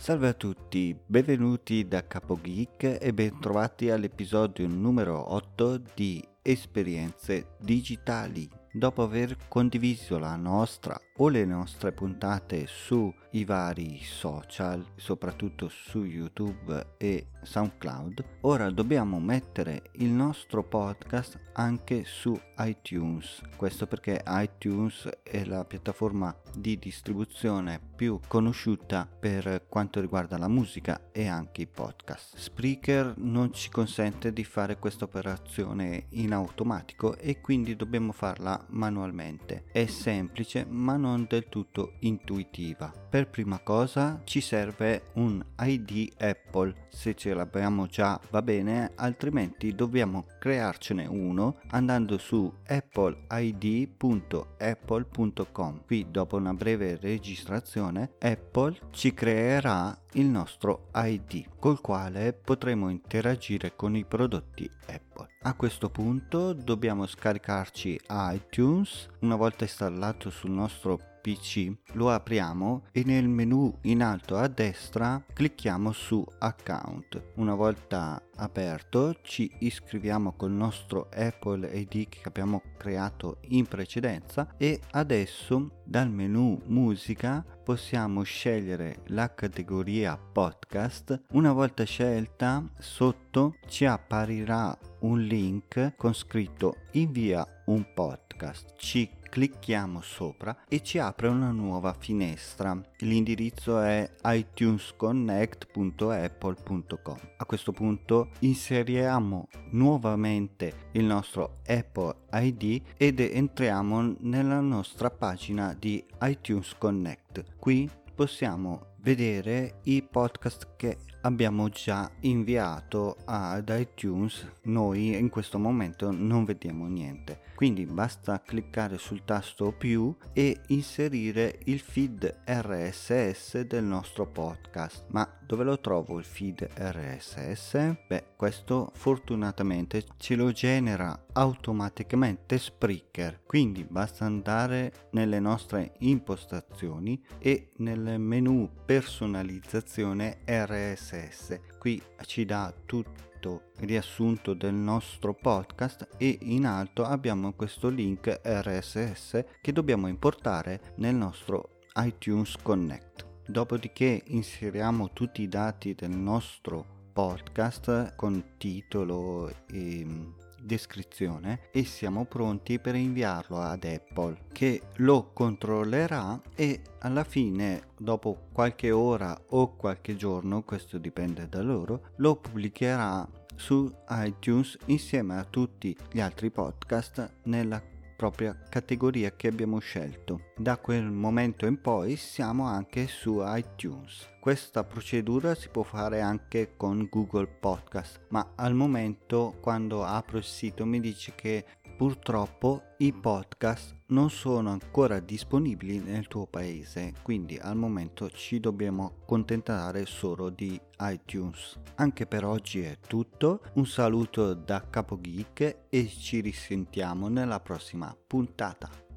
Salve a tutti, benvenuti da Capo Geek e bentrovati all'episodio numero 8 di Esperienze Digitali. Dopo aver condiviso la nostra o le nostre puntate sui vari social, soprattutto su YouTube e SoundCloud, ora dobbiamo mettere il nostro podcast anche su iTunes. Questo perché iTunes è la piattaforma di distribuzione più conosciuta per quanto riguarda la musica e anche i podcast. Spreaker non ci consente di fare questa operazione in automatico e quindi dobbiamo farla manualmente. È semplice ma non del tutto intuitiva. Per prima cosa ci serve un ID Apple, se ce l'abbiamo già va bene, altrimenti dobbiamo crearcene uno andando su appleid.apple.com. Qui dopo una breve registrazione Apple ci creerà il nostro ID col quale potremo interagire con i prodotti Apple. A questo punto dobbiamo scaricarci iTunes una volta installato sul nostro PC, lo apriamo e nel menu in alto a destra clicchiamo su account. Una volta aperto ci iscriviamo col nostro Apple ID che abbiamo creato in precedenza e adesso dal menu musica possiamo scegliere la categoria podcast. Una volta scelta sotto ci apparirà un link con scritto invia un podcast. Ci clicchiamo sopra e ci apre una nuova finestra. L'indirizzo è itunesconnect.apple.com. A questo punto inseriamo nuovamente il nostro Apple ID ed entriamo nella nostra pagina di iTunes Connect. Qui possiamo vedere i podcast che abbiamo già inviato ad iTunes noi in questo momento non vediamo niente. Quindi basta cliccare sul tasto più e inserire il feed RSS del nostro podcast. Ma dove lo trovo il feed RSS? Beh, questo fortunatamente ce lo genera automaticamente Spreaker, quindi basta andare nelle nostre impostazioni e nel menu personalizzazione RSS. Qui ci dà tutto riassunto del nostro podcast e in alto abbiamo questo link RSS che dobbiamo importare nel nostro iTunes Connect. Dopodiché inseriamo tutti i dati del nostro podcast con titolo e descrizione e siamo pronti per inviarlo ad Apple che lo controllerà e alla fine dopo qualche ora o qualche giorno questo dipende da loro lo pubblicherà su iTunes insieme a tutti gli altri podcast nella propria categoria che abbiamo scelto. Da quel momento in poi siamo anche su iTunes. Questa procedura si può fare anche con Google Podcast, ma al momento quando apro il sito mi dice che purtroppo i podcast non sono ancora disponibili nel tuo paese, quindi al momento ci dobbiamo accontentare solo di iTunes. Anche per oggi è tutto, un saluto da Capo Geek e ci risentiamo nella prossima puntata.